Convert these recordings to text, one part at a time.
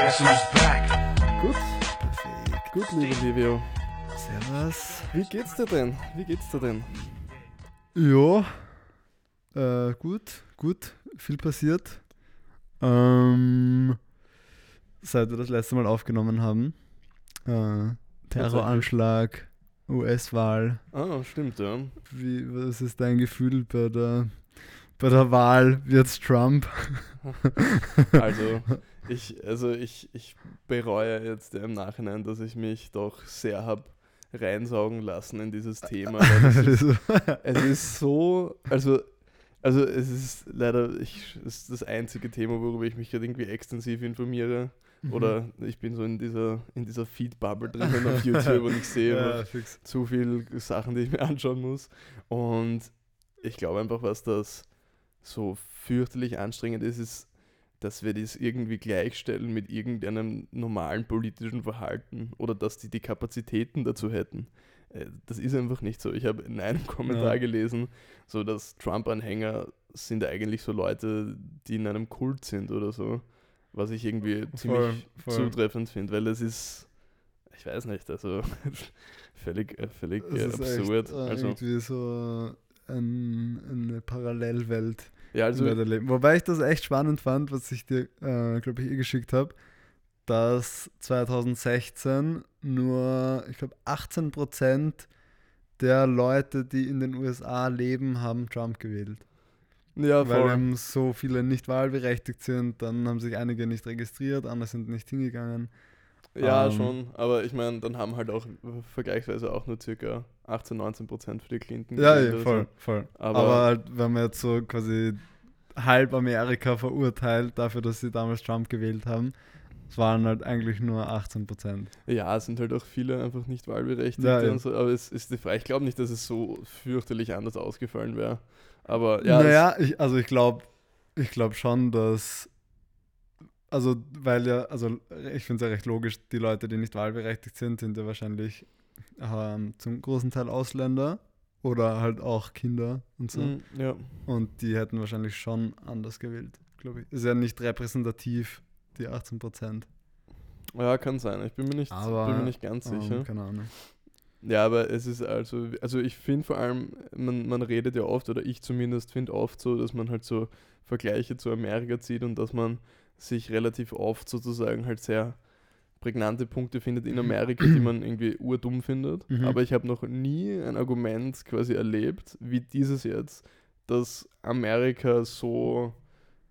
Gut, perfekt. Gut, liebe Livio. Servus. Wie geht's dir denn? Wie geht's dir denn? Ja, äh, gut, gut, viel passiert. Ähm, seit wir das letzte Mal aufgenommen haben. Äh, Terroranschlag, US-Wahl. Ah, stimmt, ja. Wie, was ist dein Gefühl bei der, bei der Wahl? Wird's Trump? Also, ich, also ich, ich bereue jetzt im Nachhinein, dass ich mich doch sehr habe reinsaugen lassen in dieses Thema. ist, es ist so, also, also es ist leider, ich, es ist das einzige Thema, worüber ich mich gerade irgendwie extensiv informiere. Mhm. Oder ich bin so in dieser, in dieser Feed-Bubble drinnen auf YouTube und ich sehe ja, zu viel Sachen, die ich mir anschauen muss. Und ich glaube einfach, was das so fürchterlich anstrengend ist, ist, dass wir das irgendwie gleichstellen mit irgendeinem normalen politischen Verhalten oder dass die die Kapazitäten dazu hätten. Äh, Das ist einfach nicht so. Ich habe in einem Kommentar Ja. gelesen, so dass Trump-Anhänger sind eigentlich so Leute, die in einem Kult sind oder so. Was ich irgendwie ziemlich voll. zutreffend finde, weil es ist, ich weiß nicht, also völlig, äh, völlig Es äh, ist absurd. Echt, also, irgendwie so ein, eine Parallelwelt. Ja, Also. Wobei ich das echt spannend fand, was ich dir, äh, glaube ich, eh geschickt habe, dass 2016 nur, ich glaube, 18% der Leute, die in den USA leben, haben Trump gewählt. ja, Weil voll. eben so viele nicht wahlberechtigt sind, dann haben sich einige nicht registriert, andere sind nicht hingegangen. Ja, Ähm, schon. Aber ich meine, dann haben halt auch vergleichsweise auch nur circa 18, 19 Prozent für die Clinton. Ja, gewählt ja voll, so. voll. Aber- Aber, halt, wenn man jetzt so quasi halb Amerika verurteilt dafür, dass sie damals Trump gewählt haben, es waren halt eigentlich nur 18 Prozent. Ja, es sind halt auch viele einfach nicht wahlberechtigt. Ja. und so, aber es ist die Frage. Ich glaube nicht, dass es so fürchterlich anders ausgefallen wäre. Aber ja, naja, ich, also ich glaube ich glaub schon, dass, also weil ja, also ich finde es ja recht logisch, die Leute, die nicht wahlberechtigt sind, sind ja wahrscheinlich ähm, zum großen Teil Ausländer oder halt auch Kinder und so. mm, ja. Und die hätten wahrscheinlich schon anders gewählt, glaube ich. Ist ja nicht repräsentativ, die 18 Prozent. ja, kann sein. Ich bin mir nicht, Aber, bin mir nicht ganz sicher. Ähm, keine Ahnung. Ja, aber es ist also, also ich finde vor allem, man, man redet ja oft, oder ich zumindest finde oft so, dass man halt so Vergleiche zu Amerika zieht und dass man sich relativ oft sozusagen halt sehr prägnante Punkte findet in Amerika, die man irgendwie urdumm findet. Mhm. Aber ich habe noch nie ein Argument quasi erlebt, wie dieses jetzt, dass Amerika so,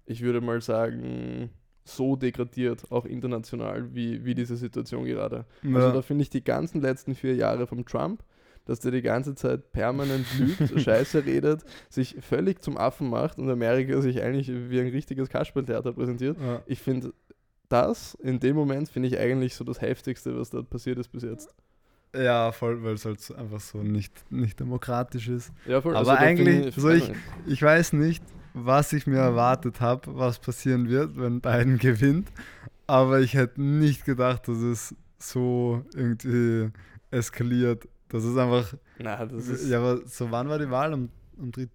ich würde mal sagen, so degradiert, auch international, wie, wie diese Situation gerade. Also Ja. da finde ich die ganzen letzten vier Jahre vom Trump, dass der die ganze Zeit permanent lügt, Scheiße redet, sich völlig zum Affen macht und Amerika sich eigentlich wie ein richtiges Kasperltheater präsentiert. ja. Ich finde das in dem Moment finde ich eigentlich so das Heftigste, was da passiert ist bis jetzt. ja, voll, weil es halt einfach so nicht, nicht demokratisch ist. Ja, voll. Aber da eigentlich so ich- Ich weiß nicht, was ich mir erwartet habe, was passieren wird, wenn Biden gewinnt. Aber ich hätte nicht gedacht, dass es so irgendwie eskaliert. Das ist einfach. Na, das ist. ja, aber so wann war die Wahl? Am, am 3.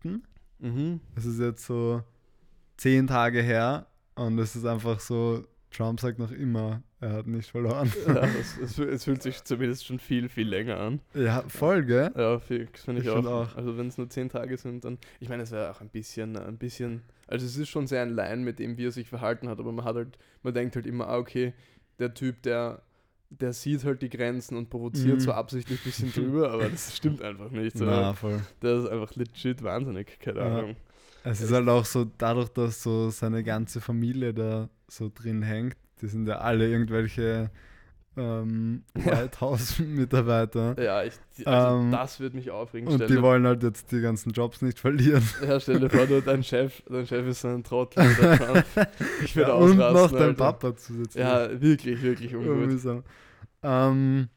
Mhm. Es ist jetzt so zehn Tage her und es ist einfach so, Trump sagt noch immer, er hat nicht verloren. Ja, es, es, fühl- es fühlt sich zumindest schon viel, viel länger an. Ja, voll, gell? Ja, fix, finde ich, Ich auch. auch. Also wenn es nur zehn Tage sind, dann. Ich meine, es wäre auch ein bisschen, ein bisschen. Also es ist schon sehr in Line mit dem, wie er sich verhalten hat, aber man hat halt, man denkt halt immer, ah, okay, der Typ, der, der sieht halt die Grenzen und provoziert Mhm. so absichtlich ein bisschen drüber, aber das stimmt einfach nicht. So. Na, voll. Der ist einfach legit wahnsinnig, keine Ja. Ahnung. Es ist halt auch so, dadurch, dass so seine ganze Familie da so drin hängt, die sind ja alle irgendwelche ähm, Ja. White House-Mitarbeiter. Ja, ich, also Ähm, das wird mich aufregen. Und die wollen halt jetzt die ganzen Jobs nicht verlieren. ja, stell dir vor, du, dein Chef, dein Chef ist so ein Trottel. Ich würde Ja, und ausrasten. noch dein Alter. Papa zusätzlich. Ja, wirklich, wirklich ungut. Ähm,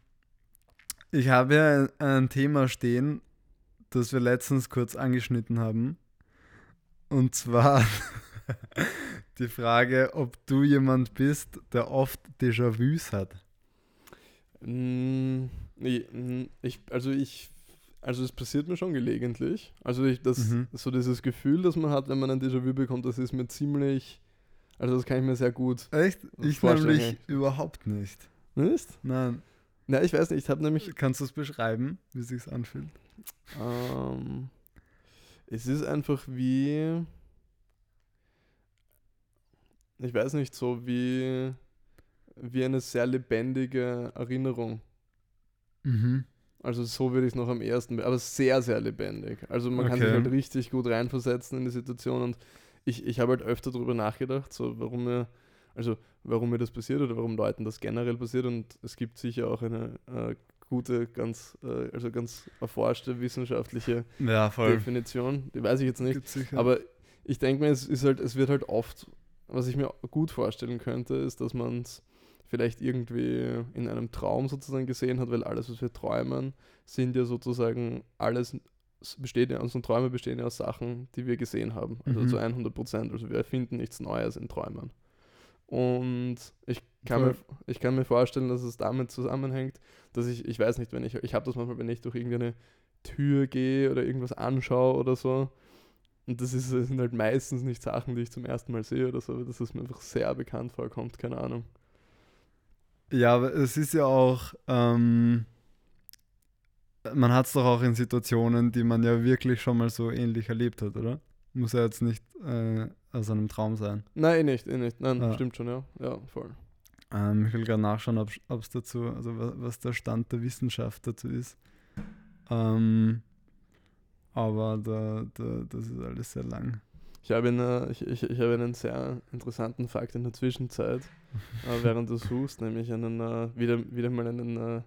ich habe ja ein, ein Thema stehen, das wir letztens kurz angeschnitten haben. Und zwar die Frage, ob du jemand bist, der oft Déjà-vus hat. Mm, mm, ich, also ich, also es passiert mir schon gelegentlich. Also ich, das, Mhm. so dieses Gefühl, das man hat, wenn man ein Déjà-vu bekommt, das ist mir ziemlich Also das kann ich mir sehr gut. Echt? Ich nämlich überhaupt nicht. Nicht? Nein. Na, ich weiß nicht, ich habe nämlich. Kannst du es beschreiben, wie es sich anfühlt? Ähm, es ist einfach wie. Ich weiß nicht, so wie, wie eine sehr lebendige Erinnerung. Mhm. Also so würde ich es noch am ersten, aber sehr, sehr lebendig. Also man kann sich Okay. halt richtig gut reinversetzen in die Situation und ich, ich habe halt öfter darüber nachgedacht, so warum mir, also warum mir das passiert oder warum Leuten das generell passiert und es gibt sicher auch eine äh, gute, ganz, äh, also ganz erforschte wissenschaftliche Ja. Definition, die weiß ich jetzt nicht, aber ich denke mir, es ist halt, es wird halt oft, was ich mir gut vorstellen könnte, ist, dass man es vielleicht irgendwie in einem Traum sozusagen gesehen hat, weil alles, was wir träumen, sind ja sozusagen alles es besteht ja, unsere Träume bestehen ja aus Sachen, die wir gesehen haben. Also Mhm. zu 100 Prozent. Also wir erfinden nichts Neues in Träumen. Und ich kann, mir, ich kann mir vorstellen, dass es damit zusammenhängt, dass ich, ich weiß nicht, wenn ich, ich habe das manchmal, wenn ich durch irgendeine Tür gehe oder irgendwas anschaue oder so. Und das, ist, das sind halt meistens nicht Sachen, die ich zum ersten Mal sehe oder so, aber dass es mir einfach sehr bekannt vorkommt, keine Ahnung. Ja, aber es ist ja auch, ähm, man hat es doch auch in Situationen, die man ja wirklich schon mal so ähnlich erlebt hat, oder? Muss ja jetzt nicht äh, aus einem Traum sein. Nein, eh nicht, eh nicht. Nein, Ah. stimmt schon, ja. Ja, voll. Ähm, ich will gerade nachschauen, ob es dazu, also was, was der Stand der Wissenschaft dazu ist. Ähm, aber da, da, das ist alles sehr lang. Ich habe, eine, ich, ich, ich habe einen sehr interessanten Fakt in der Zwischenzeit, äh, während du suchst, nämlich einen, äh, wieder, wieder mal einen, äh,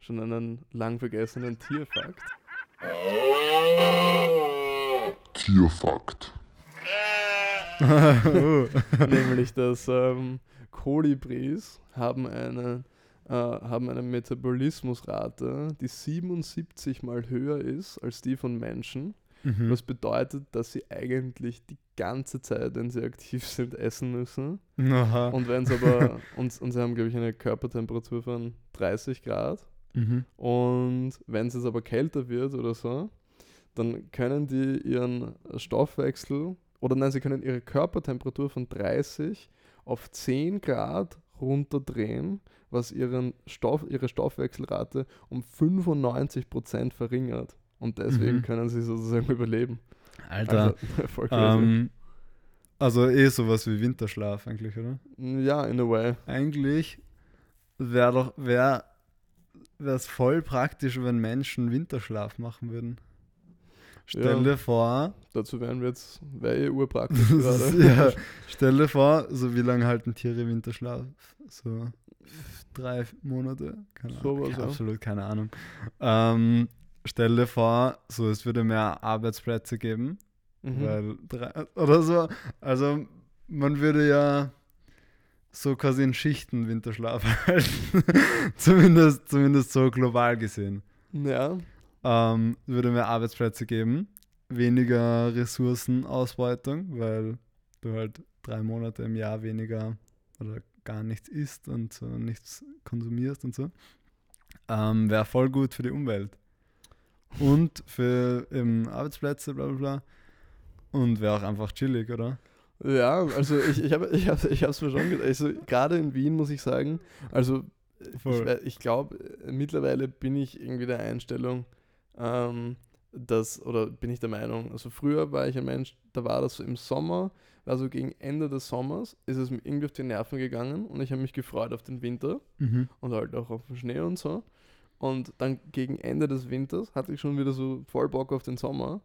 schon einen lang vergessenen Tierfakt. Tierfakt. nämlich, dass ähm, Kolibris haben eine, äh, haben eine Metabolismusrate, die 77 mal höher ist als die von Menschen. Mhm. Was bedeutet, dass sie eigentlich die ganze Zeit, wenn sie aktiv sind, essen müssen. Aha. Und wenn es aber, und, und sie haben, glaube ich, eine Körpertemperatur von 30 Grad. Mhm. Und wenn es jetzt aber kälter wird oder so, dann können die ihren Stoffwechsel, oder nein, sie können ihre Körpertemperatur von 30 auf 10 Grad runterdrehen, was ihren Stoff, ihre Stoffwechselrate um 95% verringert. Und deswegen Mhm. können sie sozusagen überleben. Alter. Also, voll crazy. Ähm, also eh sowas wie Winterschlaf eigentlich, oder? ja, in a way. Eigentlich wäre doch, wäre es voll praktisch, wenn Menschen Winterschlaf machen würden. Stell Ja. dir vor, Dazu wären wir jetzt, wäre eh urpraktisch gerade. ja, stell dir vor, so wie lange halten Tiere Winterschlaf? So drei Monate? Keine Ahnung. Sowas, ja. Absolut keine Ahnung. Ähm, stell dir vor, so es würde mehr Arbeitsplätze geben, Mhm. weil drei, oder so. Also man würde ja so quasi in Schichten Winterschlaf halten. zumindest, zumindest so global gesehen. Ja, Ähm, es würde mehr Arbeitsplätze geben, weniger Ressourcenausbeutung, weil du halt drei Monate im Jahr weniger oder gar nichts isst und so nichts konsumierst und so. Ähm, Wäre voll gut für die Umwelt. Und für eben Arbeitsplätze, bla bla bla. Und wäre auch einfach chillig, oder? Ja, also ich, ich habe ich hab, ich hab's mir schon gedacht. Also gerade in Wien muss ich sagen, also ich, Voll. wei- ich glaube, mittlerweile bin ich irgendwie der Einstellung, ähm, dass, oder bin ich der Meinung, also früher war ich ein Mensch, da war das so im Sommer, also gegen Ende des Sommers ist es mir irgendwie auf die Nerven gegangen und ich habe mich gefreut auf den Winter Mhm. und halt auch auf den Schnee und so. Und dann gegen Ende des Winters hatte ich schon wieder so voll Bock auf den Sommer.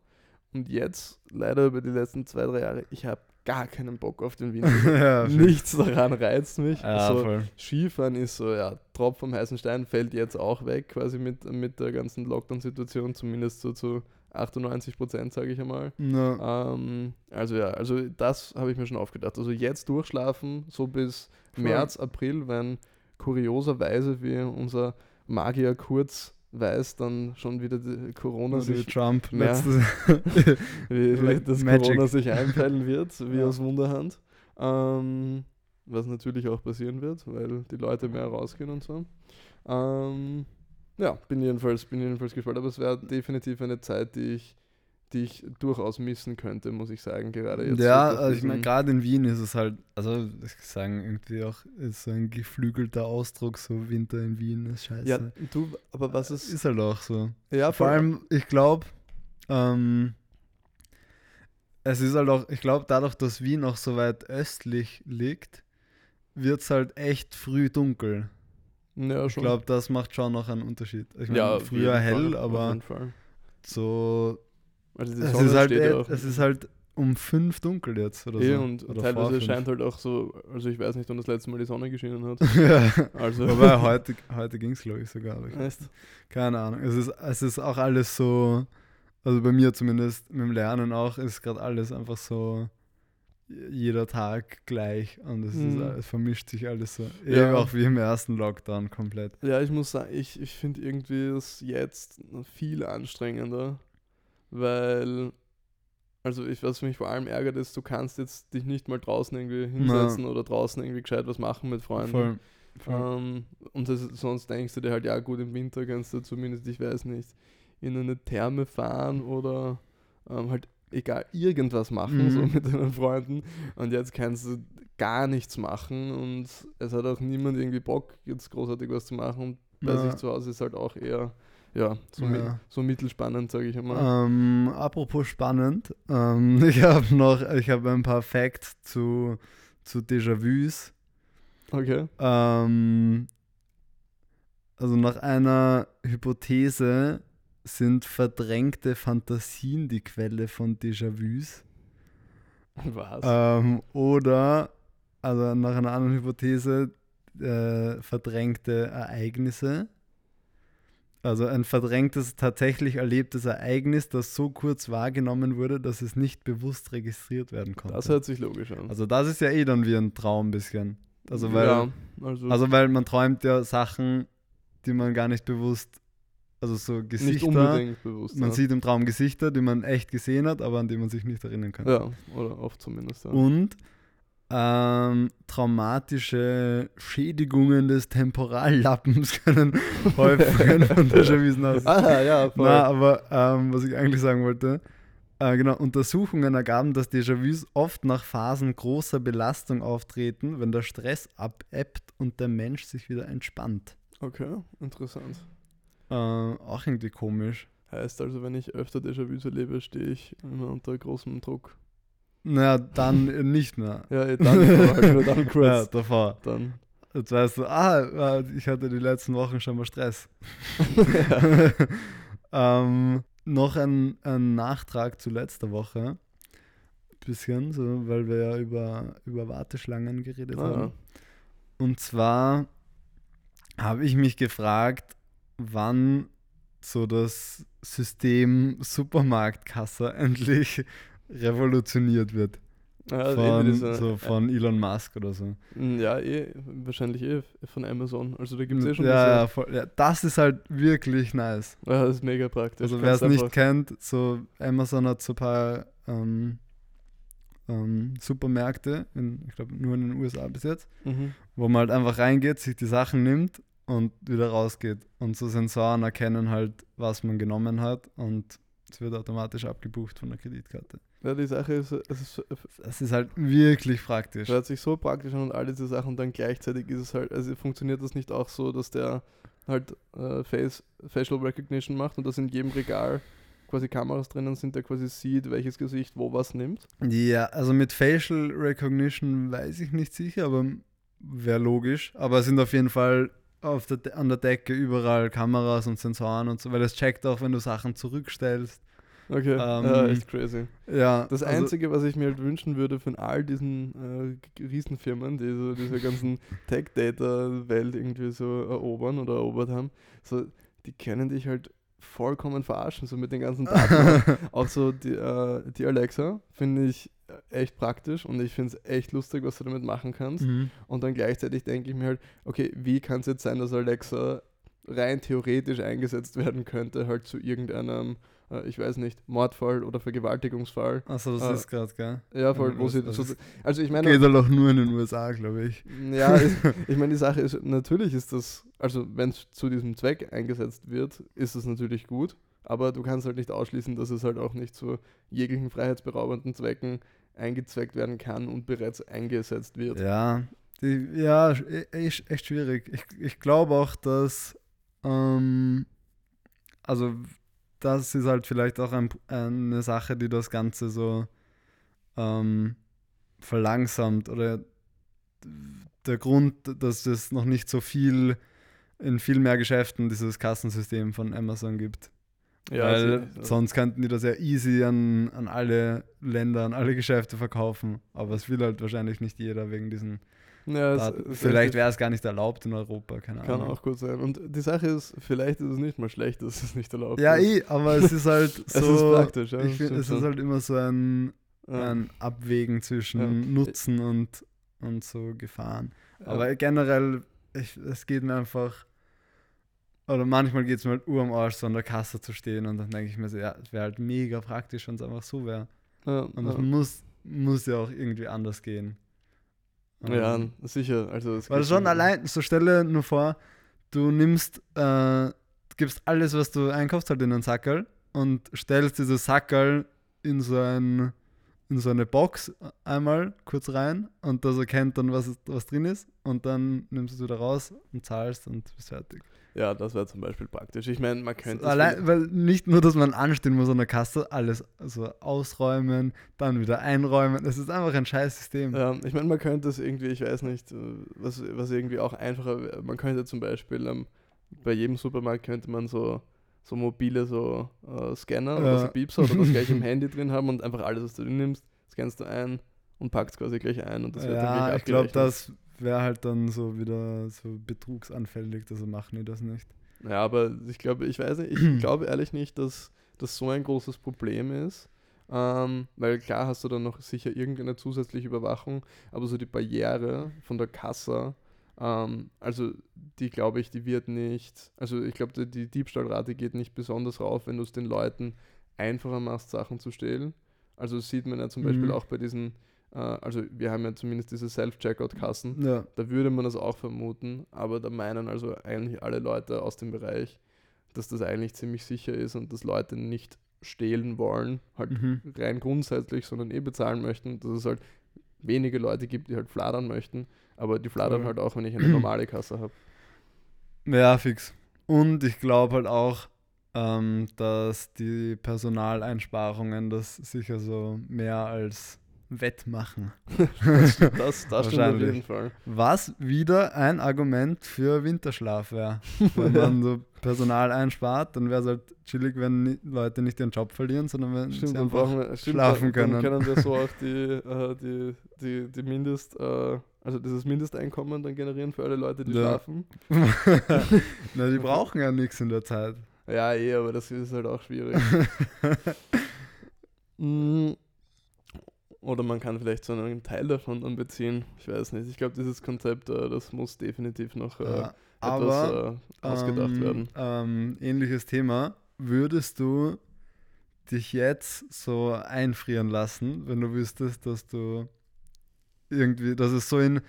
Und jetzt, leider über die letzten zwei, drei Jahre, ich habe gar keinen Bock auf den Winter. ja, Nichts daran reizt mich. ja, so, voll. Skifahren ist so, ja, Tropf vom heißen Stein fällt jetzt auch weg, quasi mit, mit der ganzen Lockdown-Situation, zumindest so zu 98 Prozent, sage ich einmal. Ja. Ähm, also ja, also das habe ich mir schon aufgedacht. Also jetzt durchschlafen, so bis Voll. März, April, wenn kurioserweise, wie unser Magier Kurz weiß, dann schon wieder die Corona wie sich, Trump mehr- wie, wie das Magic. Corona sich einpeilen wird, wie Ja. aus Wunderhand. Ähm, was natürlich auch passieren wird, weil die Leute mehr rausgehen und so. Ähm, ja, bin jedenfalls, bin jedenfalls gespannt, aber es wäre definitiv eine Zeit, die ich, die ich durchaus missen könnte, muss ich sagen, gerade jetzt. Ja, also ich meine, gerade in Wien ist es halt, also ich sagen irgendwie auch, ist so ein geflügelter Ausdruck, so Winter in Wien ist scheiße. Ja, du, aber was ist. ist halt auch so. Ja, Vor allem, ich glaube, ähm, es ist halt auch, ich glaube, dadurch, dass Wien auch so weit östlich liegt, wird es halt echt früh dunkel. Ja, Ich schon. glaube, das macht schon noch einen Unterschied. Ich meine, ja, früher hell, Fall, aber so. Also die Es Sonne ist, halt, steht eh- ja auch. es ist halt um fünf dunkel jetzt oder eh, so. und oder teilweise scheint halt auch so, also ich weiß nicht, wann das letzte Mal die Sonne geschienen hat. ja. Also, Wobei heute, heute ging es, glaube ich, sogar. Ich, Echt? keine Ahnung. Es ist, es ist auch alles so, also bei mir zumindest mit dem Lernen auch, ist gerade alles einfach so jeder Tag gleich und es, ist, Mhm. es vermischt sich alles so. Ja. Eben auch wie im ersten Lockdown komplett. Ja, ich muss sagen, ich, ich finde irgendwie das jetzt viel anstrengender, weil, also ich, was mich vor allem ärgert, ist, du kannst jetzt dich nicht mal draußen irgendwie hinsetzen oder draußen irgendwie gescheit was machen mit Freunden. Voll. voll. Ähm, und das, sonst denkst du dir halt, ja gut, im Winter kannst du zumindest, ich weiß nicht, in eine Therme fahren oder ähm, halt egal, irgendwas machen, Mhm. so mit deinen Freunden. Und jetzt kannst du gar nichts machen und es hat auch niemand irgendwie Bock, jetzt großartig was zu machen. Und bei Ja. sich zu Hause ist halt auch eher, ja, so, mi Ja. so mittelspannend, sage ich einmal. Ähm, apropos spannend, ähm, ich habe noch, ich habe ein paar Facts zu, zu Déjà-vus. Okay. Ähm, also nach einer Hypothese sind verdrängte Fantasien die Quelle von Déjà-vus. Was? Ähm, oder, also nach einer anderen Hypothese, äh, verdrängte Ereignisse. Also ein verdrängtes, tatsächlich erlebtes Ereignis, das so kurz wahrgenommen wurde, dass es nicht bewusst registriert werden konnte. das hört sich logisch an. also das ist ja eh dann wie ein Traum ein bisschen. Also weil, ja, also, also weil man träumt ja Sachen, die man gar nicht bewusst, also so nicht Gesichter, unbedingt bewusst. man ja. sieht im Traum Gesichter, die man echt gesehen hat, aber an die man sich nicht erinnern kann. Ja, oder oft zumindest. Ja. Und ähm, traumatische Schädigungen des Temporallappens können Häufungen von Déjà-vus aus. Ah, ja, voll. Na, aber ähm, was ich eigentlich sagen wollte, äh, genau, Untersuchungen ergaben, dass Déjà-vus oft nach Phasen großer Belastung auftreten, wenn der Stress abebbt und der Mensch sich wieder entspannt. Okay, interessant. Äh, auch irgendwie komisch. Heißt also, wenn ich öfter Déjà-vus erlebe, stehe ich immer unter großem Druck. Naja, dann nicht mehr. Ja, dann, dann kurz. Ja, davor. Dann. Jetzt weißt du, ah, ich hatte die letzten Wochen schon mal Stress. ähm, noch ein, ein Nachtrag zu letzter Woche. Bisschen, so, weil wir ja über, über Warteschlangen geredet Ah, haben. ja. Und zwar habe ich mich gefragt, wann so das System Supermarktkasse endlich revolutioniert wird. Ja, also Von, diese- so von Elon Musk oder so. ja, eh, wahrscheinlich eh von Amazon. Also da gibt es eh schon ja, ja, voll, ja, das ist halt wirklich nice. ja, das ist mega praktisch. Also wer es nicht kennt, so Amazon hat so ein paar ähm, ähm, Supermärkte, in, ich glaube nur in den USA bis jetzt, Mhm. wo man halt einfach reingeht, sich die Sachen nimmt und wieder rausgeht. Und so Sensoren erkennen halt, was man genommen hat und es wird automatisch abgebucht von der Kreditkarte. Ja, die Sache ist, es ist, Das ist halt wirklich praktisch. hört sich so praktisch an und all diese Sachen und dann gleichzeitig ist es halt, also funktioniert das nicht auch so, dass der halt äh, Face, Facial Recognition macht und dass in jedem Regal quasi Kameras drinnen sind, der quasi sieht, welches Gesicht wo was nimmt. Ja, also mit Facial Recognition weiß ich nicht sicher, aber wäre logisch. Aber es sind auf jeden Fall auf der, De- an der Decke überall Kameras und Sensoren und so, weil es checkt auch, wenn du Sachen zurückstellst. Okay, Ähm, ja, echt crazy. Ja, Das also- Einzige, was ich mir halt wünschen würde von all diesen äh, Riesenfirmen, die so diese ganzen Tech-Data-Welt irgendwie so erobern oder erobert haben, so, die können dich halt vollkommen verarschen, so mit den ganzen Daten. Auch so die, äh, die Alexa finde ich echt praktisch und ich finde es echt lustig, was du damit machen kannst. Mhm. Und dann gleichzeitig denke ich mir halt, okay, wie kann es jetzt sein, dass Alexa rein theoretisch eingesetzt werden könnte, halt zu irgendeinem, äh, ich weiß nicht, Mordfall oder Vergewaltigungsfall. Also das Ah. ist gerade, gell? Ja, voll, wo das- sie so, also ich meine, Geht halt auch nur in den USA, glaube ich. ja, ich, ich meine, die Sache ist, natürlich ist das, also wenn es zu diesem Zweck eingesetzt wird, ist das natürlich gut, aber du kannst halt nicht ausschließen, dass es halt auch nicht zu jeglichen freiheitsberaubenden Zwecken eingezweckt werden kann und bereits eingesetzt wird. Ja, die, ja, echt, echt schwierig. Ich, ich glaube auch, dass, ähm, also das ist halt vielleicht auch ein, eine Sache, die das Ganze so ähm, verlangsamt oder der Grund, dass es noch nicht so viel in viel mehr Geschäften dieses Kassensystem von Amazon gibt. Ja, Weil also, sonst könnten die das ja easy an, an alle Länder, an alle Geschäfte verkaufen. Aber es will halt wahrscheinlich nicht jeder wegen diesen ja, es, es vielleicht wäre es gar nicht erlaubt in Europa, keine Kann Ahnung. auch gut sein. Und die Sache ist, vielleicht ist es nicht mal schlecht, dass es nicht erlaubt ja, ist. Ja, eh, aber es ist halt so. es ist praktisch, ja. Ich finde, es ist halt immer so ein, ein Abwägen zwischen Nutzen und, und so Gefahren. Aber generell, ich, es geht mir einfach oder manchmal geht es mir halt ur am Arsch, so an der Kasse zu stehen und dann denke ich mir so, ja, es wäre halt mega praktisch, wenn es einfach so wäre. Ja, und es ja. muss, muss ja auch irgendwie anders gehen. Ja, sicher. Also weil schon allein, so stelle nur vor, du nimmst, äh, gibst alles, was du einkaufst, halt in einen Sackerl und stellst dieses Sackerl in so ein in so eine Box einmal kurz rein und das erkennt dann, was, was drin ist und dann nimmst du es wieder raus und zahlst und bist fertig. Ja, das wäre zum Beispiel praktisch. Ich meine, man könnte. Allein, weil nicht nur, dass man anstehen muss an der Kasse, alles also ausräumen, dann wieder einräumen. Es ist einfach ein scheiß System. Ja, ich meine, man könnte es irgendwie, ich weiß nicht, was, was irgendwie auch einfacher wäre. Man könnte zum Beispiel ähm, bei jedem Supermarkt könnte man so, so mobile so äh, Scanner ja. oder so Beeps oder das gleich im Handy drin haben und einfach alles, was du nimmst, scannst du ein und packst quasi gleich ein und das wird ja, dann gleich ich glaube, das wäre halt dann so wieder so betrugsanfällig, also machen die das nicht. Ja, aber ich glaube, ich weiß nicht, ich glaube ehrlich nicht, dass das so ein großes Problem ist. Ähm, weil klar hast du dann noch sicher irgendeine zusätzliche Überwachung, aber so die Barriere von der Kasse, ähm, also die glaube ich, die wird nicht, also ich glaube, die, die Diebstahlrate geht nicht besonders rauf, wenn du es den Leuten einfacher machst, Sachen zu stehlen. Also sieht man ja zum mhm. Beispiel auch bei diesen also wir haben ja zumindest diese Self-Checkout-Kassen, ja. da würde man das auch vermuten, aber da meinen also eigentlich alle Leute aus dem Bereich, dass das eigentlich ziemlich sicher ist und dass Leute nicht stehlen wollen, halt mhm. rein grundsätzlich, sondern eh bezahlen möchten, dass es halt wenige Leute gibt, die halt fladern möchten, aber die fladern cool. halt auch, wenn ich eine normale Kasse habe. Ja, fix. Und ich glaube halt auch, ähm, dass die Personaleinsparungen das sicher so mehr als wettmachen. das, das, das stimmt auf jeden Fall. Was wieder ein Argument für Winterschlaf wäre. Wenn man so Personal einspart, dann wäre es halt chillig, wenn Leute nicht ihren Job verlieren, sondern wenn stimmt, sie einfach wir, stimmt, schlafen können. Dann können wir so auch die, äh, die, die, die Mindest, äh, also dieses Mindesteinkommen dann generieren für alle Leute, die ja. schlafen. Na, die brauchen ja nichts in der Zeit. Ja, eh, aber das ist halt auch schwierig. mm. Oder man kann vielleicht so einen Teil davon dann beziehen. Ich weiß nicht. Ich glaube, dieses Konzept, äh, das muss definitiv noch äh, ja, etwas äh, ausgedacht ähm, werden. Ähm, ähnliches Thema. Würdest du dich jetzt so einfrieren lassen, wenn du wüsstest, dass du irgendwie, dass es so in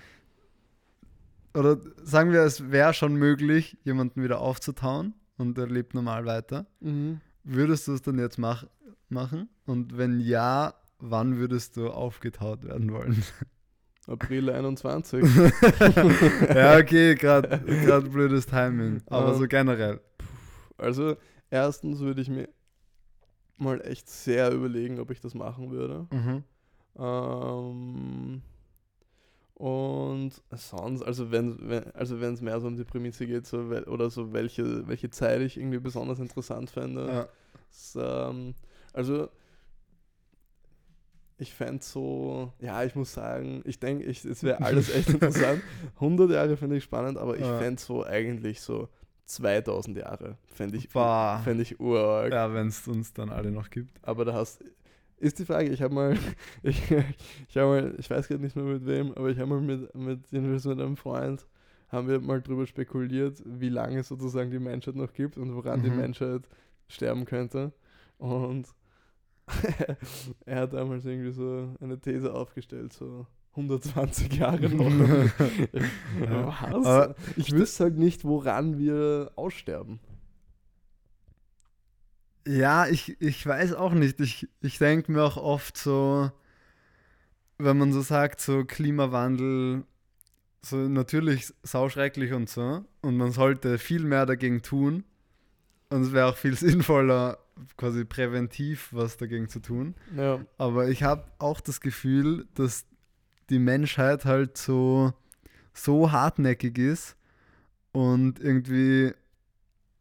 oder sagen wir, es wäre schon möglich, jemanden wieder aufzutauen und er lebt normal weiter. Mhm. Würdest du es dann jetzt mach, machen? Und wenn ja, wann würdest du aufgetaut werden wollen? April 21. ja, okay, gerade blödes Timing. Aber um, so generell. Also, erstens würde ich mir mal echt sehr überlegen, ob ich das machen würde. Mhm. Ähm, und sonst, also wenn, wenn also wenn es mehr so um die Prämisse geht, so oder so welche, welche Zeit ich irgendwie besonders interessant fände. Ja. So, ähm, also ich fände so, ja, ich muss sagen, ich denke, ich, es wäre alles echt interessant. 100 Jahre finde ich spannend, aber ich ja. fände so eigentlich so 2000 Jahre, fände ich, fänd ich urarg. Ja, wenn es uns dann alle noch gibt. Aber da hast, ist die Frage, ich habe mal, ich, ich habe mal, ich weiß gerade nicht mehr mit wem, aber ich habe mal mit, mit, mit einem Freund, haben wir mal drüber spekuliert, wie lange sozusagen die Menschheit noch gibt und woran mhm. die Menschheit sterben könnte. Und er hat damals irgendwie so eine These aufgestellt, so 120 Jahre noch. Was? Ich wüsste halt nicht, woran wir aussterben. Ja, ich, ich weiß auch nicht. Ich, ich denke mir auch oft so, wenn man so sagt, so Klimawandel, so natürlich sauschrecklich und so. Und man sollte viel mehr dagegen tun. Und es wäre auch viel sinnvoller, quasi präventiv was dagegen zu tun. Ja. Aber ich habe auch das Gefühl, dass die Menschheit halt so, so hartnäckig ist und irgendwie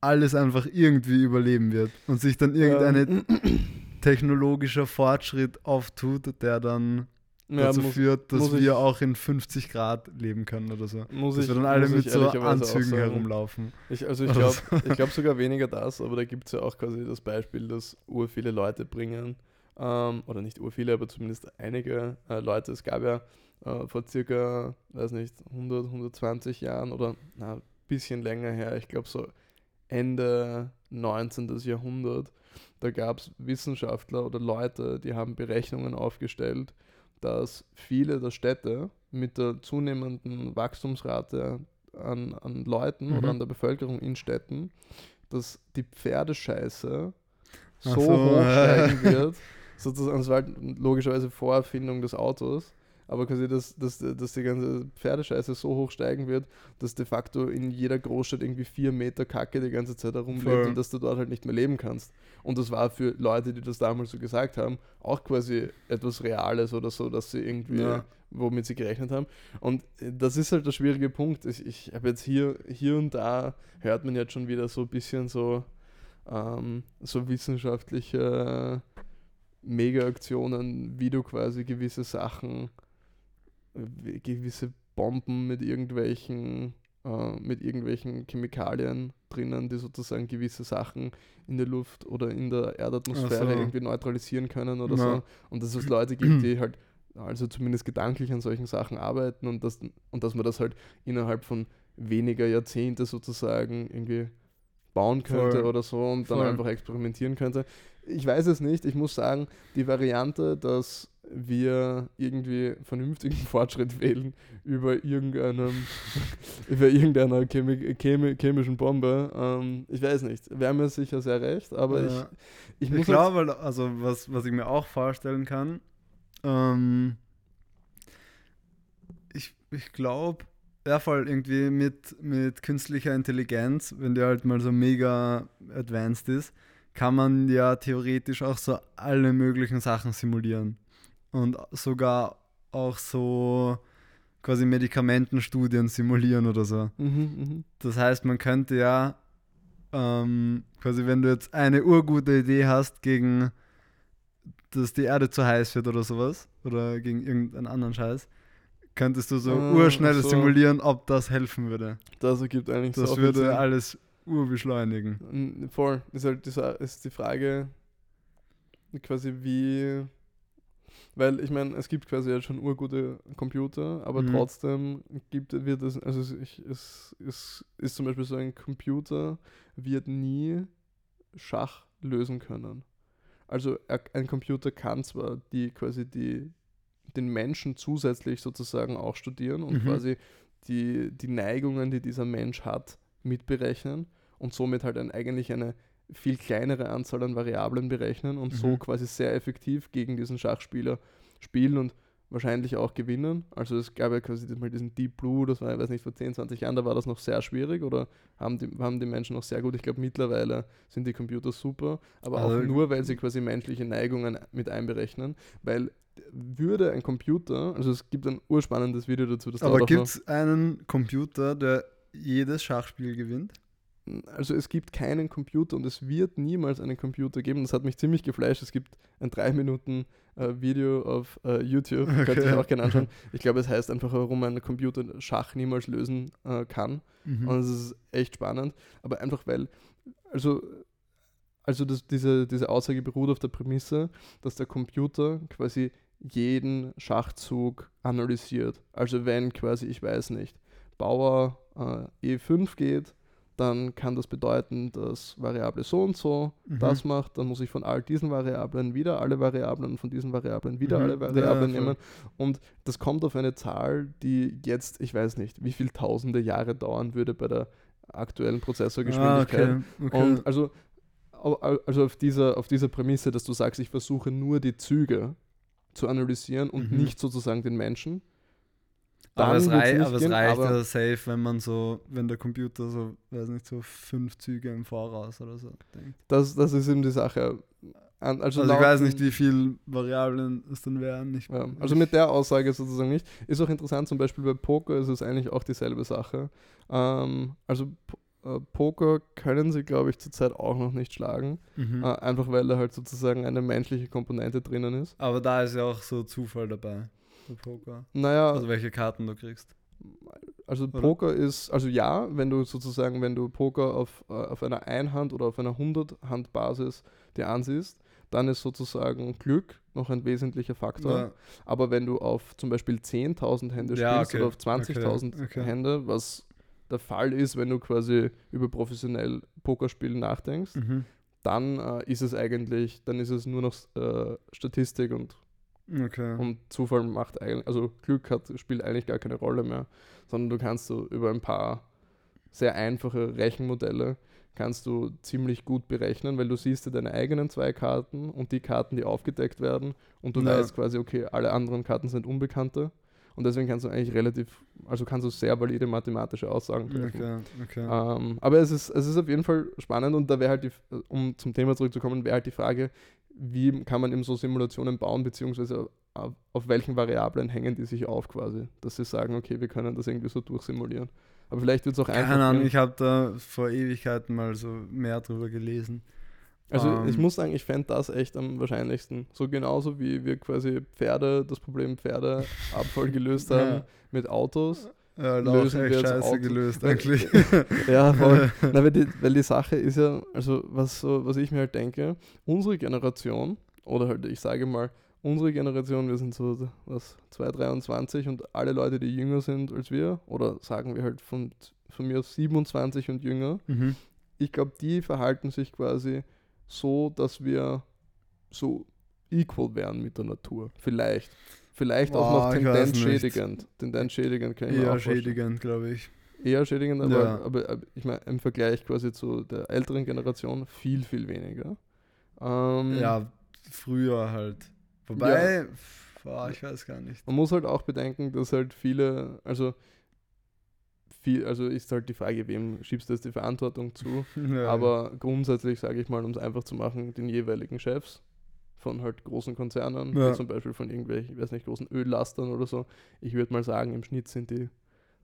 alles einfach irgendwie überleben wird und sich dann irgendein Ähm, technologischer Fortschritt auftut, der dann ja, dazu muss, führt, dass muss ich- wir auch in 50 Grad leben können oder so. muss Dass ich, wir dann alle mit so Anzügen herumlaufen. Ich, also ich glaube so. glaub sogar weniger das, aber da gibt es ja auch quasi das Beispiel, dass ur viele Leute bringen, ähm, oder nicht ur viele, aber zumindest einige äh, Leute. Es gab ja äh, vor circa, weiß nicht, 100, 120 Jahren oder ein bisschen länger her, ich glaube so Ende 19. Jahrhundert, da gab es Wissenschaftler oder Leute, die haben Berechnungen aufgestellt, dass viele der Städte mit der zunehmenden Wachstumsrate an, an Leuten Mhm. oder an der Bevölkerung in Städten, dass die Pferdescheiße so, so, hoch äh. steigen wird, sozusagen, das war halt logischerweise Vorerfindung des Autos, aber quasi, dass, dass, dass die ganze Pferdescheiße so hoch steigen wird, dass de facto in jeder Großstadt irgendwie vier Meter Kacke die ganze Zeit herumlebt und dass du dort halt nicht mehr leben kannst. Und das war für Leute, die das damals so gesagt haben, auch quasi etwas Reales oder so, dass sie irgendwie, Ja. womit sie gerechnet haben. Und das ist halt der schwierige Punkt. Ich, ich habe jetzt hier, hier und da, hört man jetzt schon wieder so ein bisschen so, ähm, so wissenschaftliche Mega-Aktionen, wie du quasi gewisse Sachen, gewisse Bomben mit irgendwelchen, äh, mit irgendwelchen Chemikalien drinnen, die sozusagen gewisse Sachen in der Luft oder in der Erdatmosphäre Ach so. irgendwie neutralisieren können oder Ja. so. Und dass es Leute gibt, die halt also zumindest gedanklich an solchen Sachen arbeiten und, das, und dass man das halt innerhalb von weniger Jahrzehnte sozusagen irgendwie bauen könnte Voll. oder so und dann Voll. einfach experimentieren könnte. Ich weiß es nicht. Ich muss sagen, die Variante, dass wir irgendwie vernünftigen Fortschritt wählen über irgendeinem über irgendeiner Chemi Chemi chemischen Bombe, ähm, ich weiß nicht. Wäre mir sicher sehr recht, aber Ja. ich, ich Ich, glaube, also was, was ich mir auch vorstellen kann, ähm, ich, ich glaube, ja voll irgendwie mit, mit künstlicher Intelligenz, wenn die halt mal so mega advanced ist, kann man ja theoretisch auch so alle möglichen Sachen simulieren. Und sogar auch so quasi Medikamentenstudien simulieren oder so. mhm, mhm. Das heißt, man könnte ja ähm, quasi, wenn du jetzt eine urgute Idee hast gegen, dass die Erde zu heiß wird oder sowas, oder gegen irgendeinen anderen Scheiß, könntest du so Ah, urschnell so. simulieren, ob das helfen würde. das ergibt eigentlich Das so würde Sinn. alles urbeschleunigen. Voll. Ist halt ist die Frage, quasi wie. Weil ich meine, es gibt quasi jetzt schon urgute Computer, aber Mhm. trotzdem gibt, wird es, also es, ich, es, es ist zum Beispiel so ein Computer, wird nie Schach lösen können. Also ein Computer kann zwar die quasi die, den Menschen zusätzlich sozusagen auch studieren und Mhm. quasi die, die Neigungen, die dieser Mensch hat, mitberechnen und somit halt ein, eigentlich eine viel kleinere Anzahl an Variablen berechnen und so Mhm. quasi sehr effektiv gegen diesen Schachspieler spielen und wahrscheinlich auch gewinnen. Also es gab ja quasi mal diesen Deep Blue, das war, ich weiß nicht, vor 10, 20 Jahren, da war das noch sehr schwierig oder haben die, haben die Menschen noch sehr gut. Ich glaube, mittlerweile sind die Computer super, aber auch Also- nur, weil sie quasi menschliche Neigungen mit einberechnen, weil würde ein Computer, also es gibt ein urspannendes Video dazu, das Aber gibt es einen Computer, der jedes Schachspiel gewinnt? also es gibt keinen Computer und es wird niemals einen Computer geben. Das hat mich ziemlich geflasht. Es gibt ein 3 Minuten äh, Video auf äh, YouTube, könnt ihr Okay. euch auch gerne anschauen. Ich glaube, es heißt einfach, warum ein Computer Schach niemals lösen äh, kann. Mhm. Und es ist echt spannend. Aber einfach weil, also, also das, diese, diese Aussage beruht auf der Prämisse, dass der Computer quasi jeden Schachzug analysiert. Also wenn quasi, ich weiß nicht, Bauer äh, E5 geht, dann kann das bedeuten, dass Variable so und so Mhm. das macht, dann muss ich von all diesen Variablen wieder alle Variablen, von diesen Variablen wieder Mhm. alle Ja, Variablen voll. nehmen. Und das kommt auf eine Zahl, die jetzt, ich weiß nicht, wie viel tausende Jahre dauern würde bei der aktuellen ah, Prozessorgeschwindigkeit. okay. okay. Und also also auf dieser, auf dieser Prämisse, dass du sagst, ich versuche nur die Züge zu analysieren und mhm. nicht sozusagen den Menschen. aber es, rei aber es reicht aber ja safe, wenn man so, wenn der Computer so, weiß nicht, so fünf Züge im Voraus oder so denkt. Das, das ist eben die Sache. Also, also ich weiß nicht, wie viele Variablen es dann wären. Ich, ja, also mit der Aussage sozusagen nicht. Ist auch interessant, zum Beispiel bei Poker ist es eigentlich auch dieselbe Sache. Ähm, also äh, Poker können sie, glaube ich, zurzeit auch noch nicht schlagen. Mhm. Äh, einfach weil da halt sozusagen eine menschliche Komponente drinnen ist. Aber da ist ja auch so Zufall dabei. Bei Poker. Naja. Also welche Karten du kriegst. Also oder? Poker ist, also ja, wenn du sozusagen, wenn du Poker auf, äh, auf einer Einhand oder auf einer 100-Hand-Basis dir ansiehst, dann ist sozusagen Glück noch ein wesentlicher Faktor. Ja. Aber wenn du auf zum Beispiel 10.000 Hände spielst ja, okay. oder auf 20.000 okay. okay. Hände, was der Fall ist, wenn du quasi über professionell Pokerspielen nachdenkst, mhm. dann äh, ist es eigentlich, dann ist es nur noch äh, Statistik und, okay. und Zufall macht eigentlich, also Glück hat, spielt eigentlich gar keine Rolle mehr, sondern du kannst so über ein paar sehr einfache Rechenmodelle kannst du ziemlich gut berechnen, weil du siehst dir deine eigenen zwei Karten und die Karten, die aufgedeckt werden und du ja. weißt quasi, okay, alle anderen Karten sind Unbekannte und deswegen kannst du eigentlich relativ, also kannst du sehr valide mathematische Aussagen treffen. Okay, okay. Ähm, aber es ist, es ist auf jeden Fall spannend und da wäre halt, die, um zum Thema zurückzukommen, wäre halt die Frage, wie kann man eben so Simulationen bauen, beziehungsweise auf, auf welchen Variablen hängen die sich auf quasi, dass sie sagen, okay, wir können das irgendwie so durchsimulieren. Aber vielleicht wird es auch einfach. Keine Ahnung, ich habe da vor Ewigkeiten mal so mehr drüber gelesen. Also um, ich ähm. muss sagen, ich fände das echt am wahrscheinlichsten. So genauso wie wir quasi Pferde, das Problem Pferdeabfall gelöst haben ja. mit Autos. Ja, lösen wir scheiße Auto. gelöst eigentlich. ja, voll. Na, weil, die, weil die Sache ist ja, also was, so, was ich mir halt denke, unsere Generation, oder halt ich sage mal, unsere Generation, wir sind so was 223 und alle Leute, die jünger sind als wir, oder sagen wir halt von, von mir aus 27 und jünger, mhm. ich glaube, die verhalten sich quasi so, dass wir so equal wären mit der Natur. Vielleicht. Vielleicht Boah, auch noch tendenzschädigend. Tendenzschädigend kann ich Eher schädigend, glaube ich. Eher schädigend, aber, ja. aber, aber, ich meine, im Vergleich quasi zu der älteren Generation viel, viel weniger. Ähm, ja, früher halt. Wobei, ja. boah, ich weiß gar nicht. Man muss halt auch bedenken, dass halt viele, also viel, also ist halt die Frage, wem schiebst du jetzt die Verantwortung zu. Ja, Aber grundsätzlich, sage ich mal, um es einfach zu machen, den jeweiligen Chefs von halt großen Konzernen, ja. zum Beispiel von irgendwelchen, ich weiß nicht, großen Öllastern oder so. Ich würde mal sagen, im Schnitt sind die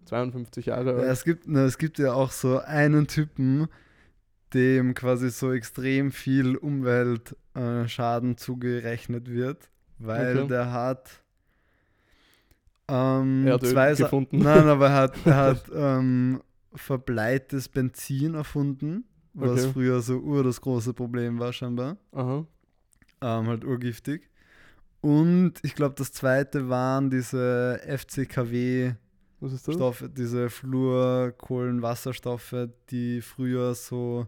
52 Jahre alt. Ja, es gibt, ne, es gibt ja auch so einen Typen, dem quasi so extrem viel Umweltschaden äh, zugerechnet wird, weil okay. der hat ähm, er hat zwei Öl gefunden. Nein, aber er hat, er hat ähm, verbleites Benzin erfunden, was okay. früher so ur das große Problem war scheinbar. Aha. Ähm, halt urgiftig. Und ich glaube, das zweite waren diese FCKW Stoffe, diese Fluorkohlenwasserstoffe, die früher so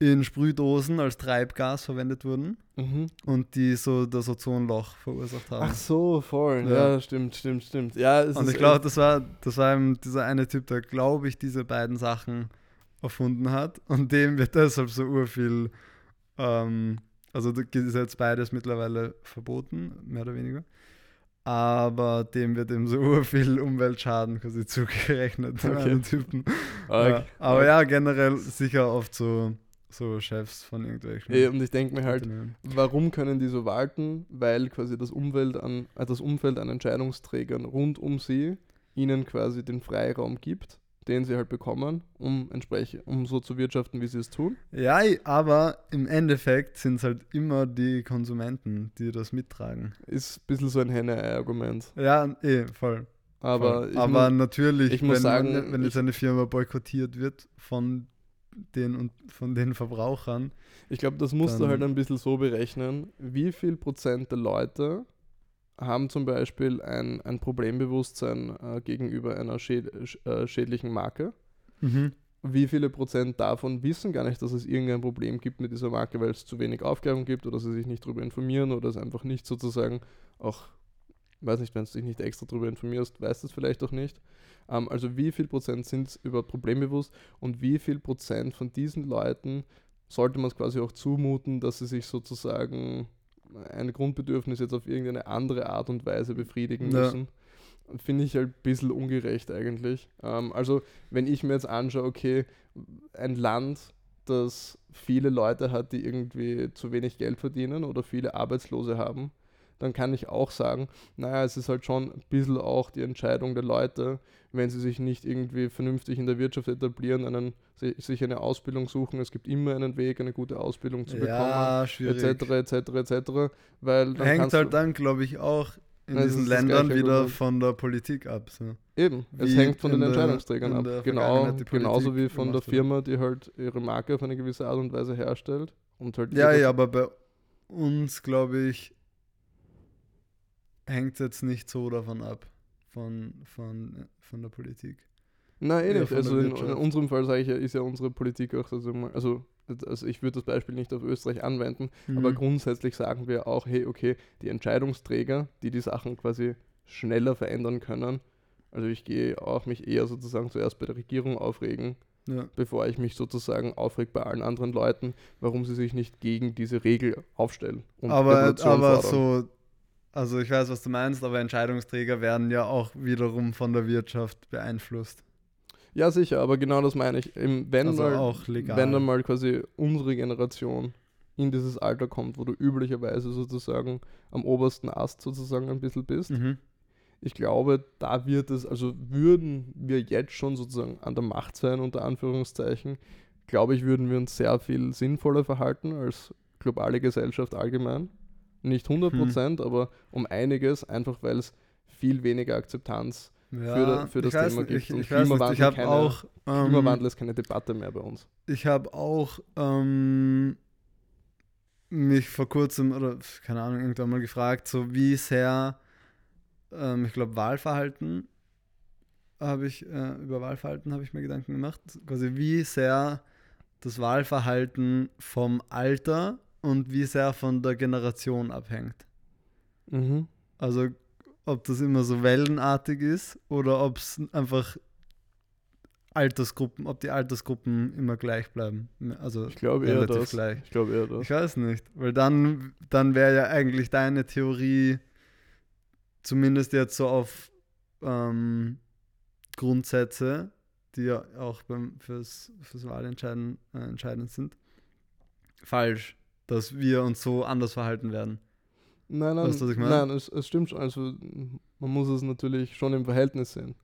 in Sprühdosen als Treibgas verwendet wurden mhm. und die so das Ozonloch verursacht haben. Ach so, voll. Ja, ja stimmt, stimmt, stimmt. Ja, und ich glaube, das war, das war eben dieser eine Typ, der, glaube ich, diese beiden Sachen erfunden hat und dem wird deshalb so urviel, ähm, also ist jetzt beides mittlerweile verboten, mehr oder weniger. Aber dem wird eben so urviel Umweltschaden quasi zugerechnet, okay. Typen. Okay. Ja, aber okay. ja, generell sicher oft so so Chefs von irgendwelchen. Ey, und ich denke mir halt, warum können die so walten? Weil quasi das Umfeld an, äh, das Umfeld an Entscheidungsträgern rund um sie ihnen quasi den Freiraum gibt, den sie halt bekommen, um entsprechend, um so zu wirtschaften, wie sie es tun. Ja, aber im Endeffekt sind es halt immer die Konsumenten, die das mittragen. Ist ein bisschen so ein Henne-Argument. Ja, eh, voll. Aber, aber muss, natürlich, ich muss wenn, sagen, wenn jetzt eine Firma boykottiert wird von den und von den Verbrauchern. Ich glaube, das musst du halt ein bisschen so berechnen. Wie viel Prozent der Leute haben zum Beispiel ein, ein Problembewusstsein äh, gegenüber einer schäd äh, schädlichen Marke? Mhm. Wie viele Prozent davon wissen gar nicht, dass es irgendein Problem gibt mit dieser Marke, weil es zu wenig Aufklärung gibt oder sie sich nicht darüber informieren oder es einfach nicht sozusagen auch, weiß nicht, wenn du dich nicht extra darüber informierst, weißt du es vielleicht auch nicht. Ähm, also wie viel Prozent sind überhaupt problembewusst und wie viel Prozent von diesen Leuten sollte man es quasi auch zumuten, dass sie sich sozusagen ein Grundbedürfnis jetzt auf irgendeine andere Art und Weise befriedigen Ja. müssen. Finde ich halt ein bisschen ungerecht eigentlich. Ähm, also, wenn ich mir jetzt anschaue, okay, ein Land, das viele Leute hat, die irgendwie zu wenig Geld verdienen oder viele Arbeitslose haben, dann kann ich auch sagen, naja, es ist halt schon ein bisschen auch die Entscheidung der Leute, wenn sie sich nicht irgendwie vernünftig in der Wirtschaft etablieren, einen, si- sich eine Ausbildung suchen. Es gibt immer einen Weg, eine gute Ausbildung zu bekommen, Ja, etc., etc., etc., weil Hängt halt dann, glaube ich, auch in das diesen Ländern wieder von der Politik ab. So. Eben, es Wie hängt von den der- Entscheidungsträgern ab. Genau, genauso wie von der. Firma, die halt ihre Marke auf eine gewisse Art und Weise herstellt. Und halt Ja, ja, aber bei uns, glaube ich, hängt es jetzt nicht so davon ab, von, von, von der Politik. Nein, eh nicht. Also in, in unserem Fall sage ich ja, ist ja unsere Politik auch, also, also, also ich würde das Beispiel nicht auf Österreich anwenden, aber Mhm. grundsätzlich sagen wir auch, hey, okay, die Entscheidungsträger, die die Sachen quasi schneller verändern können, also ich gehe auch mich eher sozusagen zuerst bei der Regierung aufregen, ja. bevor ich mich sozusagen aufreg bei allen anderen Leuten, warum sie sich nicht gegen diese Regel aufstellen. aber aber fordern. so, also ich weiß, was du meinst, aber Entscheidungsträger werden ja auch wiederum von der Wirtschaft beeinflusst. Ja, sicher, aber genau das meine ich. Im- Wenn, Also mal, auch legal. wenn dann mal quasi unsere Generation in dieses Alter kommt, wo du üblicherweise sozusagen am obersten Ast sozusagen ein bisschen bist, Mhm. ich glaube, da wird es, also würden wir jetzt schon sozusagen an der Macht sein, unter Anführungszeichen, glaube ich, würden wir uns sehr viel sinnvoller verhalten als globale Gesellschaft allgemein. Nicht 100 Prozent, aber um einiges, einfach weil es viel weniger Akzeptanz Ja, für, für das Thema nicht, gibt. Ich, Und ich weiß nicht, ich habe keine- auch. ähm, Klimawandel ist keine Debatte mehr bei uns. Ich habe auch ähm, mich vor kurzem oder keine Ahnung, irgendwann mal gefragt, so wie sehr, ähm, ich glaube, Wahlverhalten habe ich, äh, über Wahlverhalten habe ich mir Gedanken gemacht. Quasi wie sehr das Wahlverhalten vom Alter und wie sehr von der Generation abhängt. Mhm. Also ob das immer so wellenartig ist oder ob es einfach Altersgruppen, ob die Altersgruppen immer gleich bleiben. Also Ich glaube eher relativ das. gleich. Ich glaube eher das. Ich weiß nicht, weil dann, dann wäre ja eigentlich deine Theorie zumindest jetzt so auf ähm, Grundsätze, die ja auch beim, fürs, fürs Wahlentscheiden äh, entscheidend sind, falsch, dass wir uns so anders verhalten werden. Nein, nein, Weißt du, nein es, es stimmt schon. Also man muss es natürlich schon im Verhältnis sehen.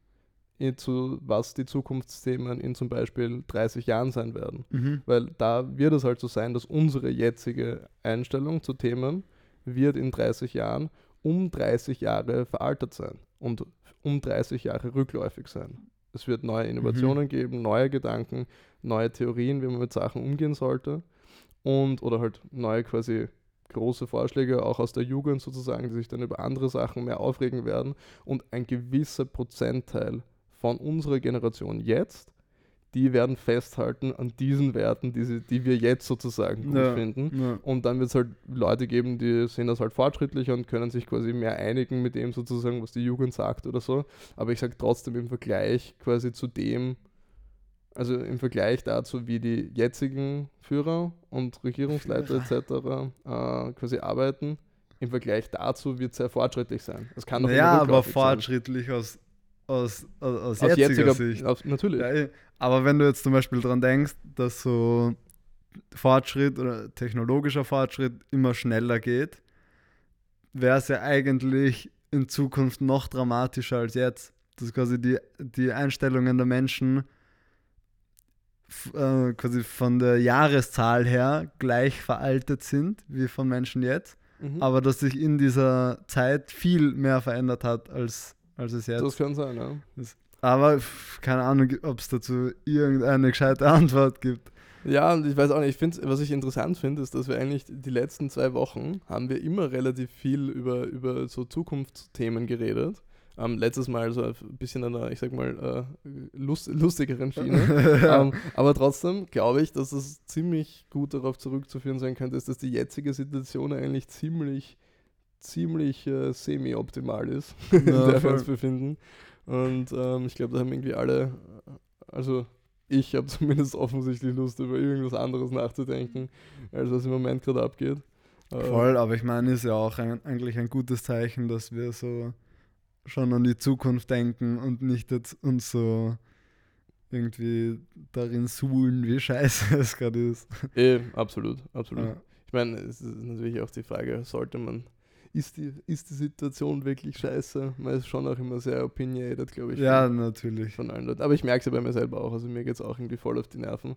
eh Zu was die Zukunftsthemen in zum Beispiel 30 Jahren sein werden. Mhm. Weil da wird es halt so sein, dass unsere jetzige Einstellung zu Themen wird in 30 Jahren um 30 Jahre veraltet sein und um 30 Jahre rückläufig sein. Es wird neue Innovationen geben, neue Gedanken, neue Theorien, wie man mit Sachen umgehen sollte und oder halt neue quasi große Vorschläge auch aus der Jugend sozusagen, die sich dann über andere Sachen mehr aufregen werden und ein gewisser Prozentteil von unserer Generation jetzt, die werden festhalten an diesen Werten, die, sie, die wir jetzt sozusagen gut Ja, finden. ja. Und dann wird es halt Leute geben, die sehen das halt fortschrittlicher und können sich quasi mehr einigen mit dem sozusagen, was die Jugend sagt oder so. Aber ich sage trotzdem im Vergleich quasi zu dem, also im Vergleich dazu, wie die jetzigen Führer und Regierungsleiter etc. Äh, quasi arbeiten, im Vergleich dazu wird es sehr fortschrittlich sein. Es kann doch Ja, aber rückläufig sein. fortschrittlich aus, aus, aus, aus Aus jetziger, jetziger Sicht. Auf, natürlich. Ja, eh. aber wenn du jetzt zum Beispiel dran denkst, dass so Fortschritt oder technologischer Fortschritt immer schneller geht, wäre es ja eigentlich in Zukunft noch dramatischer als jetzt. Dass quasi die, die Einstellungen der Menschen äh, quasi von der Jahreszahl her gleich veraltet sind wie von Menschen jetzt, Mhm. aber dass sich in dieser Zeit viel mehr verändert hat als, als es jetzt. das kann sein, ja. Aber keine Ahnung, ob es dazu irgendeine gescheite Antwort gibt. Ja, und ich weiß auch nicht, ich finde, was ich interessant finde, ist, dass wir eigentlich die letzten zwei Wochen haben wir immer relativ viel über, über so Zukunftsthemen geredet. Ähm, letztes Mal so ein bisschen einer, ich sag mal, äh, lust, lustigeren Schiene. ähm, aber trotzdem glaube ich, dass es ziemlich gut darauf zurückzuführen sein könnte, ist, dass die jetzige Situation eigentlich ziemlich, ziemlich äh, semi-optimal ist, in Ja, der wir uns befinden. Und ähm, ich glaube, da haben irgendwie alle, also ich habe zumindest offensichtlich Lust, über irgendwas anderes nachzudenken, als was im Moment gerade abgeht. Voll, aber ich meine, ist ja auch ein, eigentlich ein gutes Zeichen, dass wir so schon an die Zukunft denken und nicht jetzt uns so irgendwie darin suhlen, wie scheiße es gerade ist. Eh, absolut, absolut. Ja. Ich meine, es ist natürlich auch die Frage, sollte man, ist die, ist die Situation wirklich scheiße? Man ist schon auch immer sehr opinionated, glaube ich. Ja, von, natürlich. Von allen Leuten. Aber ich merke es ja bei mir selber auch. Also mir geht es auch irgendwie voll auf die Nerven.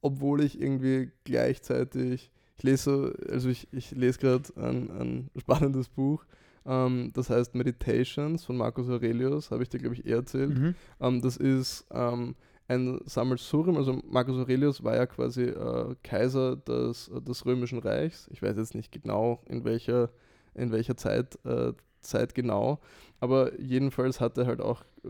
Obwohl ich irgendwie gleichzeitig, ich lese, also ich, ich lese gerade ein, ein spannendes Buch. Ähm, das heißt Meditations von Marcus Aurelius, habe ich dir, glaube ich, eher erzählt. Mhm. Ähm, das ist ähm, ein Sammelsurium, also Marcus Aurelius war ja quasi äh, Kaiser des, des Römischen Reichs. Ich weiß jetzt nicht genau, in welcher, in welcher Zeit, äh, Zeit genau, aber jedenfalls hat er halt auch äh,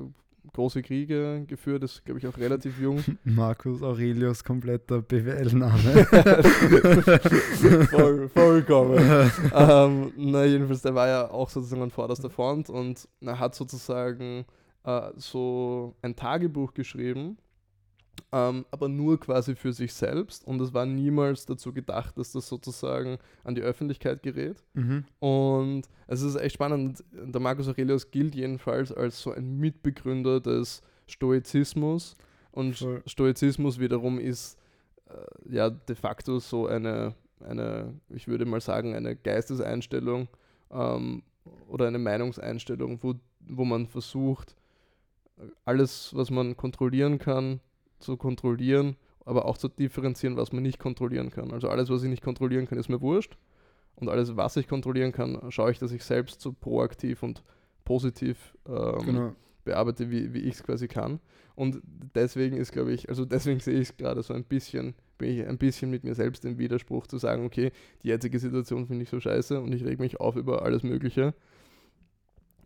große Kriege geführt, ist glaube ich auch relativ jung. Marcus Aurelius, kompletter BWL-Name. Voll, vollkommen. ähm, na, jedenfalls, der war ja auch sozusagen an vorderster Front und er hat sozusagen äh, so ein Tagebuch geschrieben, ähm, aber nur quasi für sich selbst und es war niemals dazu gedacht, dass das sozusagen an die Öffentlichkeit gerät. Mhm. Und es ist echt spannend. Der Marcus Aurelius gilt jedenfalls als so ein Mitbegründer des Stoizismus und Voll. Stoizismus wiederum ist äh, ja de facto so eine, eine, ich würde mal sagen, eine Geisteseinstellung ähm, oder eine Meinungseinstellung, wo, wo man versucht, alles, was man kontrollieren kann, zu kontrollieren, aber auch zu differenzieren, was man nicht kontrollieren kann. Also alles, was ich nicht kontrollieren kann, ist mir wurscht. Und alles, was ich kontrollieren kann, schaue ich, dass ich selbst so proaktiv und positiv ähm, genau. bearbeite, wie, wie ich es quasi kann. Und deswegen ist, glaube ich, also deswegen sehe ich es gerade so ein bisschen, bin ich ein bisschen mit mir selbst im Widerspruch zu sagen, okay, die jetzige Situation finde ich so scheiße und ich reg mich auf über alles Mögliche.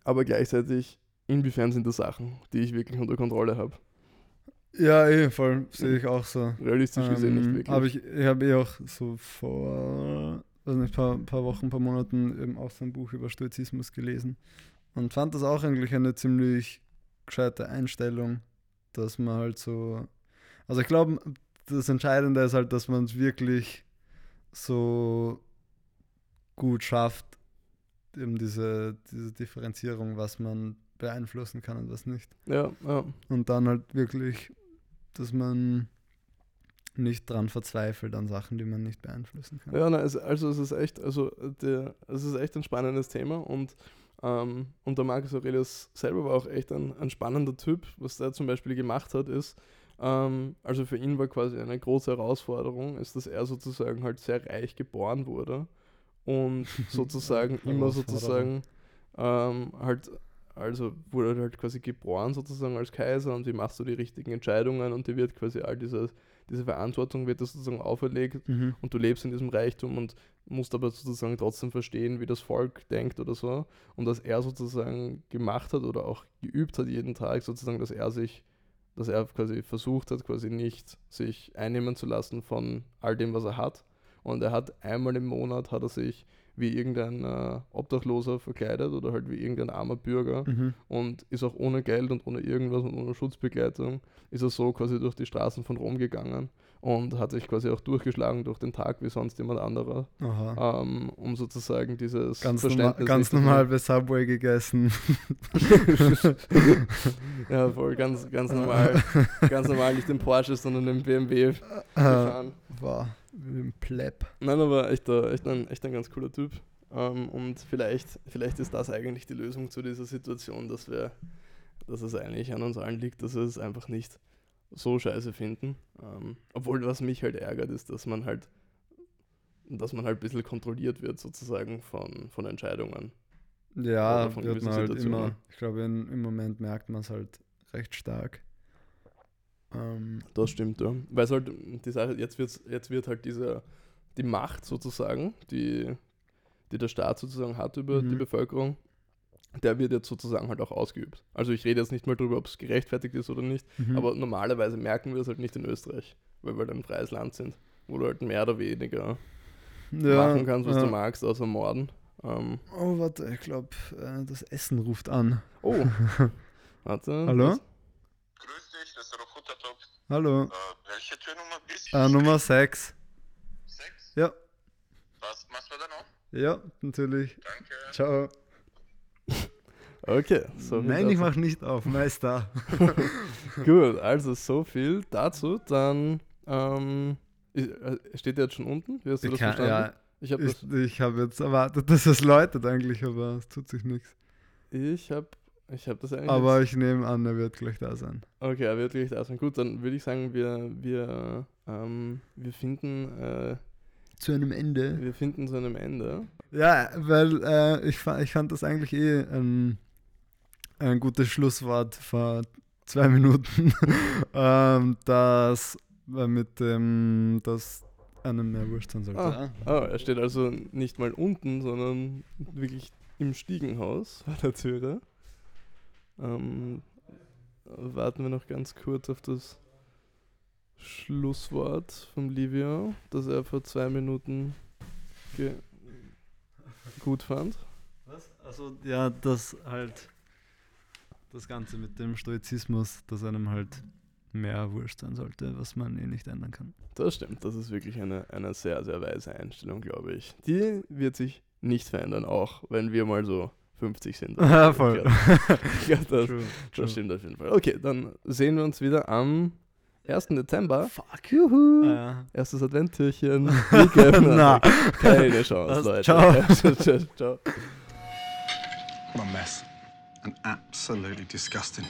Aber gleichzeitig inwiefern sind das Sachen, die ich wirklich unter Kontrolle habe? Ja, eh, voll, sehe ich auch so. Realistisch gesehen nicht ähm, wirklich. Aber ich, ich habe eh auch so vor also ein paar, paar Wochen, ein paar Monaten eben auch so ein Buch über Stoizismus gelesen und fand das auch eigentlich eine ziemlich gescheite Einstellung, dass man halt so, also ich glaube, das Entscheidende ist halt, dass man es wirklich so gut schafft, eben diese, diese Differenzierung, was man beeinflussen kann und was nicht. Ja, ja. Und dann halt wirklich, dass man nicht dran verzweifelt an Sachen, die man nicht beeinflussen kann. Ja, nein, also, also es ist echt, also der, es ist echt ein spannendes Thema und, ähm, und der Marcus Aurelius selber war auch echt ein, ein spannender Typ. Was der zum Beispiel gemacht hat, ist, ähm, also für ihn war quasi eine große Herausforderung, ist, dass er sozusagen halt sehr reich geboren wurde und sozusagen immer sozusagen ähm, halt also wurde halt quasi geboren sozusagen als Kaiser und wie machst du die richtigen Entscheidungen und dir wird quasi all diese, diese Verantwortung wird sozusagen auferlegt mhm. und du lebst in diesem Reichtum und musst aber sozusagen trotzdem verstehen, wie das Volk denkt oder so. Und dass er sozusagen gemacht hat oder auch geübt hat jeden Tag sozusagen, dass er sich, dass er quasi versucht hat, quasi nicht sich einnehmen zu lassen von all dem, was er hat. Und er hat einmal im Monat hat er sich wie irgendein äh, Obdachloser verkleidet oder halt wie irgendein armer Bürger mhm. und ist auch ohne Geld und ohne irgendwas und ohne Schutzbegleitung, ist er so quasi durch die Straßen von Rom gegangen und hat sich quasi auch durchgeschlagen durch den Tag wie sonst jemand anderer, ähm, um sozusagen dieses ganz Verständnis... Normal, ganz normal bei Subway gegessen. ja, voll, ganz, ganz normal. ganz normal, nicht im Porsche, sondern im BMW gefahren. War im Pleb. Nein, aber echt, echt, ein, echt ein ganz cooler Typ. Ähm, und vielleicht, vielleicht ist das eigentlich die Lösung zu dieser Situation, dass wir, dass es eigentlich an uns allen liegt, dass wir es einfach nicht so scheiße finden. Ähm, obwohl was mich halt ärgert, ist, dass man halt, dass man halt ein bisschen kontrolliert wird sozusagen von, von Entscheidungen. Ja, wird man halt immer. Ich glaube, im Moment merkt man es halt recht stark. Ähm, das stimmt, ja. Weil es halt die Sache, jetzt, wird's, jetzt wird halt diese, die Macht sozusagen, die, die der Staat sozusagen hat über mhm. die Bevölkerung, der wird jetzt sozusagen halt auch ausgeübt. Also ich rede jetzt nicht mal darüber, ob es gerechtfertigt ist oder nicht, mhm. aber normalerweise merken wir es halt nicht in Österreich, weil wir halt ein freies Land sind, wo du halt mehr oder weniger ja, machen kannst, was ja. du magst, außer morden. Ähm, oh, warte, ich glaube, äh, das Essen ruft an. Oh, warte. Hallo? Was? Grüß dich, das ist Rokuta Hallo. Äh, welche Türnummer bist Äh, Nummer 6. 6? Ja. Was machst du da noch? Ja, natürlich. Danke. Ciao. Okay, so Nein, ich mach nicht auf. Meister. Gut, also so viel dazu. Dann ähm, äh, steht der jetzt schon unten? Wie hast du Ich, das kann, verstanden? ja, ich habe ich, ich habe jetzt erwartet, dass es läutet eigentlich, aber es tut sich nichts. ich hab, ich hab das eigentlich. Aber ich nehme an, er wird gleich da sein. Okay, er wird gleich da sein. Gut, dann würde ich sagen, wir, wir, ähm, wir finden, äh, Zu einem Ende. wir finden zu einem Ende. Ja, weil äh, ich, ich fand das eigentlich eh ein, ein gutes Schlusswort vor zwei Minuten, ähm, dass mit dem, dass einem mehr wurscht sein sollte. Ah. Oh, er steht also nicht mal unten, sondern wirklich im Stiegenhaus bei der Türe. Ähm, warten wir noch ganz kurz auf das Schlusswort von Livio, das er vor zwei Minuten gut fand. Was? Also ja, das halt das Ganze mit dem Stoizismus, dass einem halt mehr wurscht sein sollte, was man eh nicht ändern kann. Das stimmt, das ist wirklich eine, eine sehr, sehr weise Einstellung, glaube ich. Die wird sich nicht verändern, auch wenn wir mal so 50 sind. Ja, voll. Ich glaube, das, True, true. das stimmt auf jeden Fall. Okay, dann sehen wir uns wieder am 1. Dezember. Fuck, juhu. Ah, ja. Erstes Adventtürchen. Na. Keine Chance, Was? Leute. Ciao. ciao. ciao. What a mess. And absolutely disgusting.